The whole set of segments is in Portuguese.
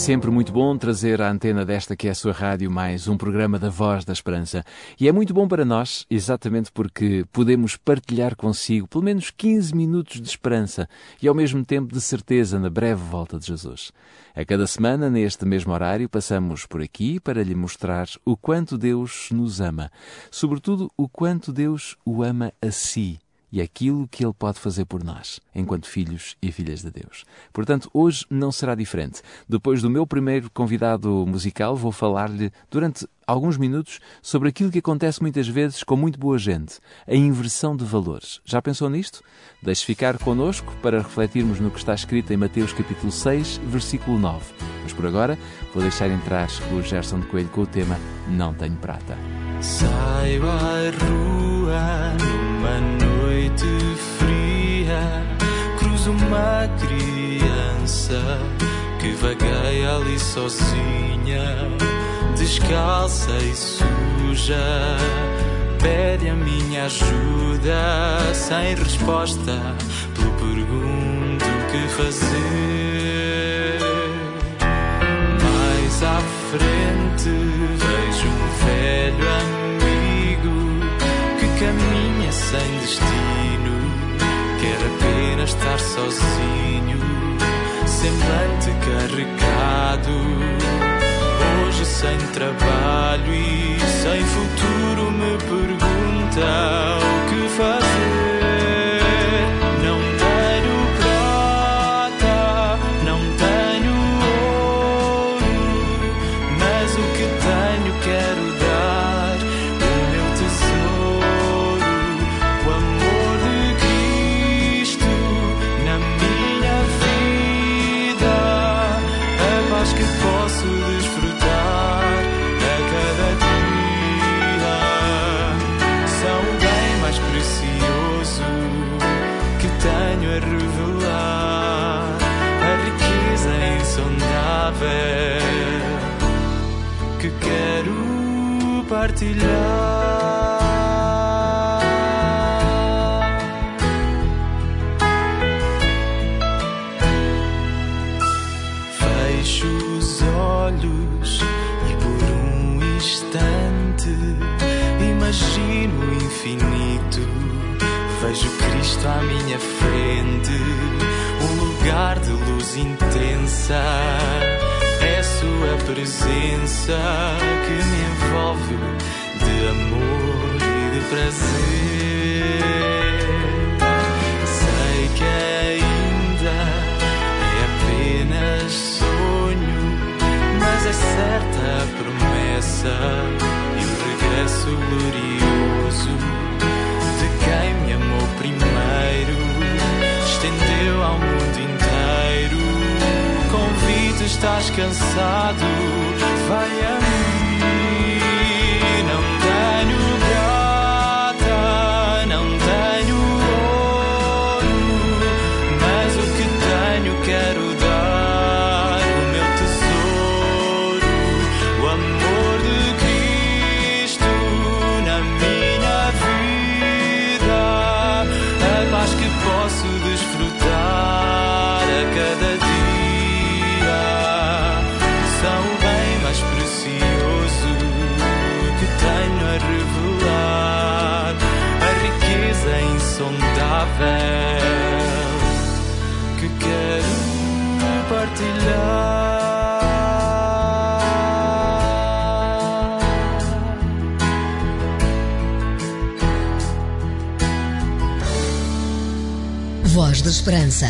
Sempre muito bom trazer à antena desta que é a sua rádio mais um programa da Voz da Esperança. E é muito bom para nós, exatamente porque podemos partilhar consigo pelo menos 15 minutos de esperança e ao mesmo tempo de certeza na breve volta de Jesus. A cada semana, neste mesmo horário, passamos por aqui para lhe mostrar o quanto Deus nos ama, sobretudo o quanto Deus o ama a si e aquilo que Ele pode fazer por nós, enquanto filhos e filhas de Deus. Portanto, hoje não será diferente. Depois do meu primeiro convidado musical, vou falar-lhe durante alguns minutos sobre aquilo que acontece muitas vezes com muito boa gente, a inversão de valores. Já pensou nisto? Deixe ficar connosco para refletirmos no que está escrito em Mateus capítulo 6, versículo 9. Mas por agora, vou deixar entrar o Gerson de Coelho com o tema Não Tenho Prata. Saio rua numa noite fria, cruzo uma criança que vagueia ali sozinha, descalça e suja. Pede a minha ajuda sem resposta, pelo pergunto que fazer. Mais à frente vejo um velho amigo caminha sem destino, quer apenas estar sozinho, semblante carregado. Hoje sem trabalho e sem futuro me pergunta partilhar. Fecho os olhos e por um instante imagino o infinito. Vejo Cristo à minha frente, um lugar de luz intensa. Sua presença que me envolve de amor e de prazer. Sei que ainda é apenas sonho, mas é certa a promessa e o regresso glorioso de quem me amou primeiro, estendeu ao mundo inteiro. Estás cansado, vai a Esperança.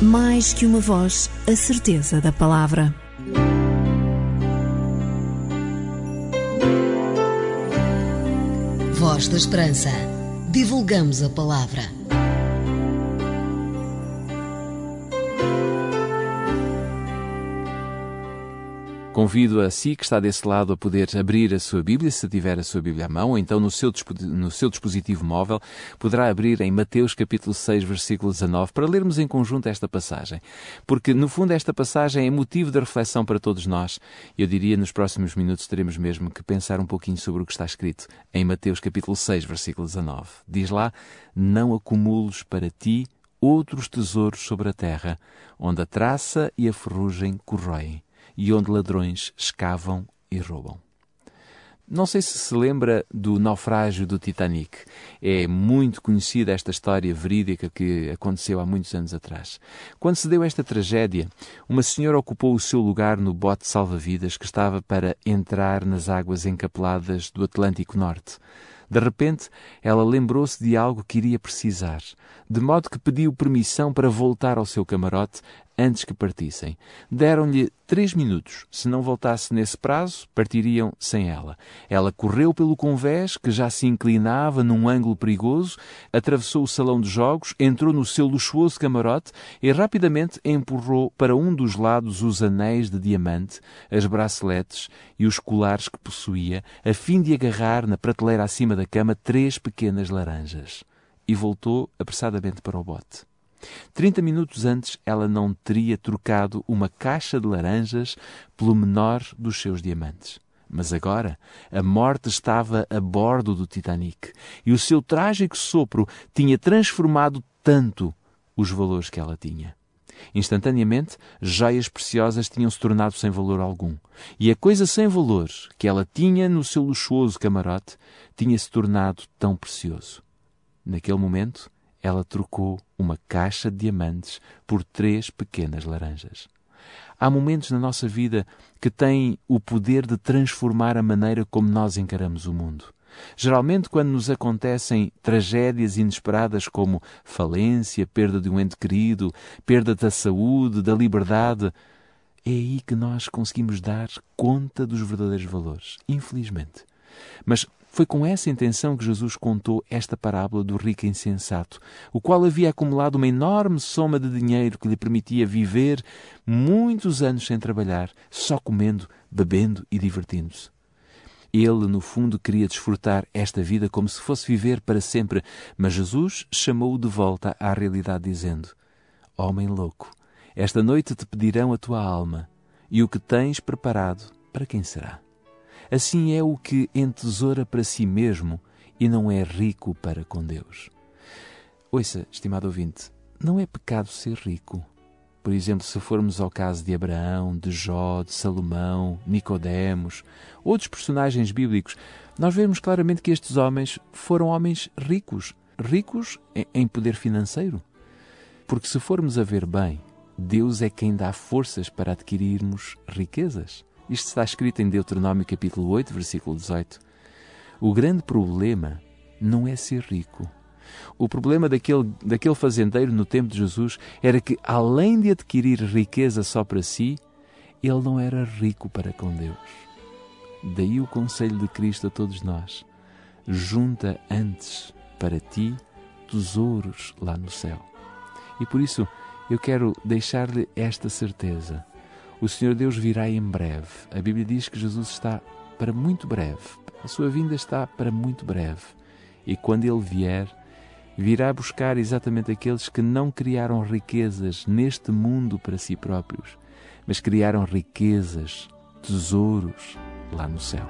Mais que uma voz, a certeza da palavra. Voz da Esperança. Divulgamos a palavra. Convido a si que está desse lado a poder abrir a sua Bíblia, se tiver a sua Bíblia à mão, ou então no seu, no seu dispositivo móvel, poderá abrir em Mateus capítulo 6, versículo 19, para lermos em conjunto esta passagem. Porque, no fundo, esta passagem é motivo de reflexão para todos nós. Eu diria, nos próximos minutos teremos mesmo que pensar um pouquinho sobre o que está escrito em Mateus capítulo 6, versículo 19. Diz lá, não acumules para ti outros tesouros sobre a terra, onde a traça e a ferrugem corroem, e onde ladrões escavam e roubam. Não sei se se lembra do naufrágio do Titanic. É muito conhecida esta história verídica que aconteceu há muitos anos atrás. Quando se deu esta tragédia, uma senhora ocupou o seu lugar no bote salva-vidas que estava para entrar nas águas encapeladas do Atlântico Norte. De repente, ela lembrou-se de algo que iria precisar, de modo que pediu permissão para voltar ao seu camarote antes que partissem. Deram-lhe três minutos. Se não voltasse nesse prazo, partiriam sem ela. Ela correu pelo convés, que já se inclinava num ângulo perigoso, atravessou o salão de jogos, entrou no seu luxuoso camarote e rapidamente empurrou para um dos lados os anéis de diamante, as braceletes e os colares que possuía, a fim de agarrar na prateleira acima da cama três pequenas laranjas. E voltou apressadamente para o bote. Trinta minutos antes, ela não teria trocado uma caixa de laranjas pelo menor dos seus diamantes. Mas agora a morte estava a bordo do Titanic e o seu trágico sopro tinha transformado tanto os valores que ela tinha. Instantaneamente, joias preciosas tinham se tornado sem valor algum. E a coisa sem valor que ela tinha no seu luxuoso camarote tinha se tornado tão precioso. Naquele momento, ela trocou uma caixa de diamantes por três pequenas laranjas. Há momentos na nossa vida que têm o poder de transformar a maneira como nós encaramos o mundo. Geralmente, quando nos acontecem tragédias inesperadas como falência, perda de um ente querido, perda da saúde, da liberdade, é aí que nós conseguimos dar conta dos verdadeiros valores, infelizmente. Mas foi com essa intenção que Jesus contou esta parábola do rico insensato, o qual havia acumulado uma enorme soma de dinheiro que lhe permitia viver muitos anos sem trabalhar, só comendo, bebendo e divertindo-se. Ele, no fundo, queria desfrutar esta vida como se fosse viver para sempre, mas Jesus chamou-o de volta à realidade, dizendo: Homem louco, esta noite te pedirão a tua alma, e o que tens preparado, para quem será? Assim é o que entesoura para si mesmo e não é rico para com Deus. Ouça, estimado ouvinte, não é pecado ser rico. Por exemplo, se formos ao caso de Abraão, de Jó, de Salomão, Nicodemos, outros personagens bíblicos, nós vemos claramente que estes homens foram homens ricos, ricos em poder financeiro. Porque se formos a ver bem, Deus é quem dá forças para adquirirmos riquezas. Isto está escrito em Deuteronômio capítulo 8, versículo 18. O grande problema não é ser rico. O problema daquele, daquele fazendeiro no tempo de Jesus era que, além de adquirir riqueza só para si, ele não era rico para com Deus. Daí o conselho de Cristo a todos nós: junta antes para ti tesouros lá no céu. E por isso eu quero deixar-lhe esta certeza o Senhor Deus virá em breve. A Bíblia diz que Jesus está para muito breve. A sua vinda está para muito breve. E quando ele vier, virá buscar exatamente aqueles que não criaram riquezas neste mundo para si próprios, mas criaram riquezas, tesouros lá no céu.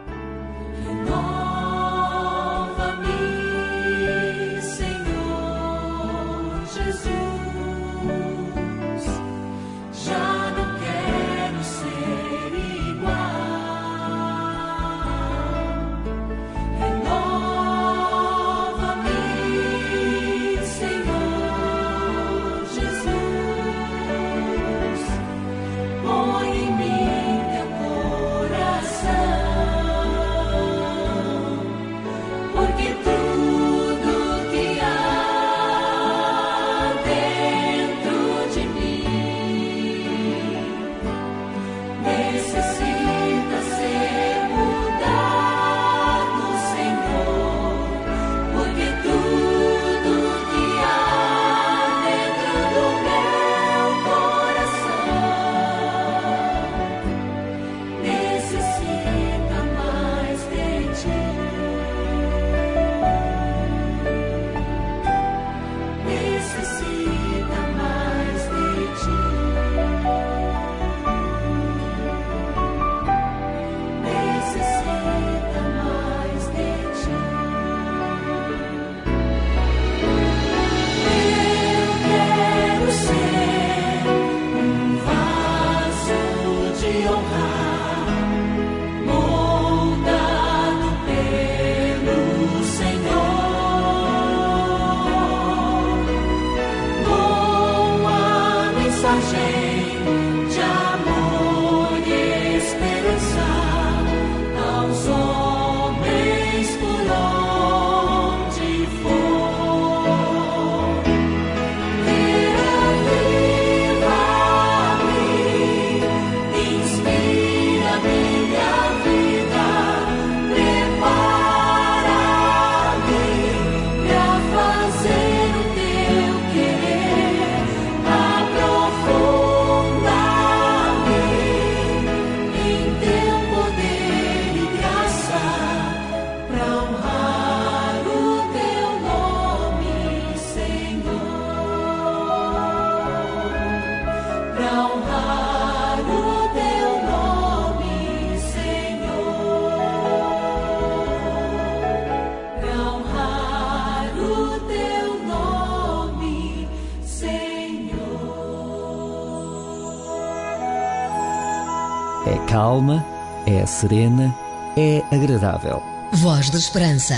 É calma, é serena, é agradável. Voz da Esperança.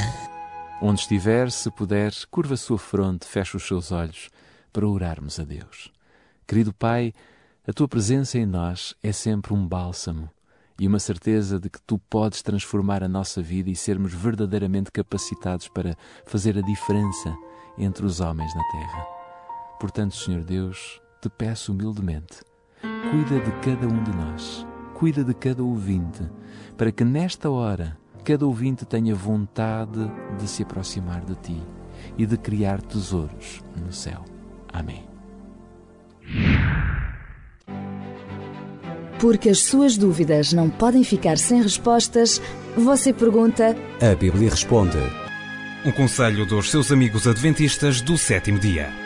Onde estiver, se puder, curva a sua fronte, feche os seus olhos para orarmos a Deus. Querido Pai, a tua presença em nós é sempre um bálsamo e uma certeza de que tu podes transformar a nossa vida e sermos verdadeiramente capacitados para fazer a diferença entre os homens na terra. Portanto, Senhor Deus, te peço humildemente, cuida de cada um de nós, cuida de cada ouvinte, para que nesta hora cada ouvinte tenha vontade de se aproximar de ti e de criar tesouros no céu. Amém. Porque as suas dúvidas não podem ficar sem respostas, você pergunta. A Bíblia responde. Um conselho dos seus amigos adventistas do sétimo dia.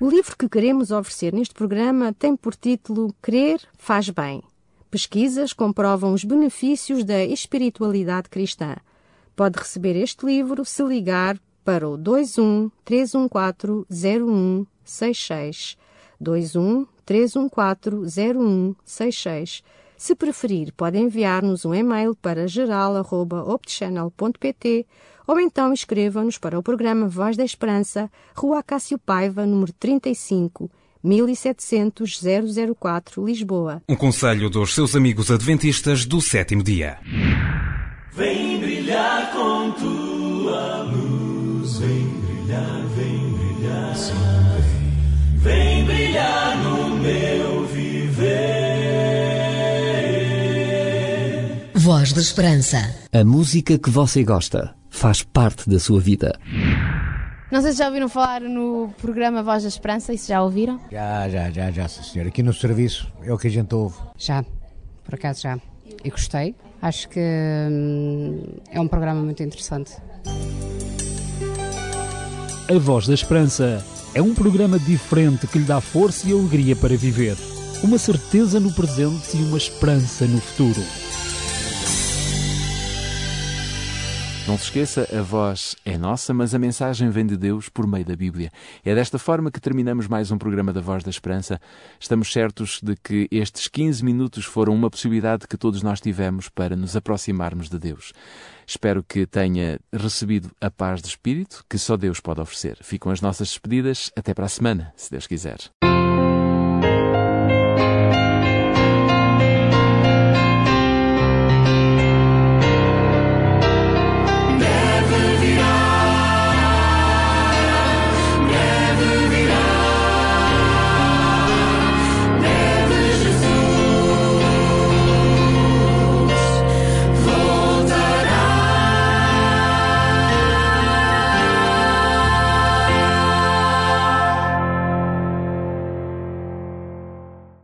O livro que queremos oferecer neste programa tem por título Crer faz bem. Pesquisas comprovam os benefícios da espiritualidade cristã. Pode receber este livro se ligar para o 21 314 0166. 21 314 0166. Se preferir, pode enviar-nos um e-mail para geral.optchannel.pt ou então escreva-nos para o programa Voz da Esperança, Rua Cássio Paiva, número 35, 1700 004, Lisboa. Um conselho dos seus amigos adventistas do sétimo dia. Vem brilhar com tua luz, vem brilhar, vem brilhar, sim, vem. Vem brilhar no meu viver. Voz da Esperança. A música que você gosta faz parte da sua vida. Não sei se já ouviram falar no programa Voz da Esperança, e se já ouviram? Já, já, já, já, sim, senhor. Aqui no serviço é o que a gente ouve. Já, por acaso já. E gostei. Acho que hum, é um programa muito interessante. A Voz da Esperança é um programa diferente que lhe dá força e alegria para viver. Uma certeza no presente e uma esperança no futuro. Não se esqueça, a voz é nossa, mas a mensagem vem de Deus por meio da Bíblia. É desta forma que terminamos mais um programa da Voz da Esperança. Estamos certos de que estes 15 minutos foram uma possibilidade que todos nós tivemos para nos aproximarmos de Deus. Espero que tenha recebido a paz de espírito que só Deus pode oferecer. Ficam as nossas despedidas. Até para a semana, se Deus quiser.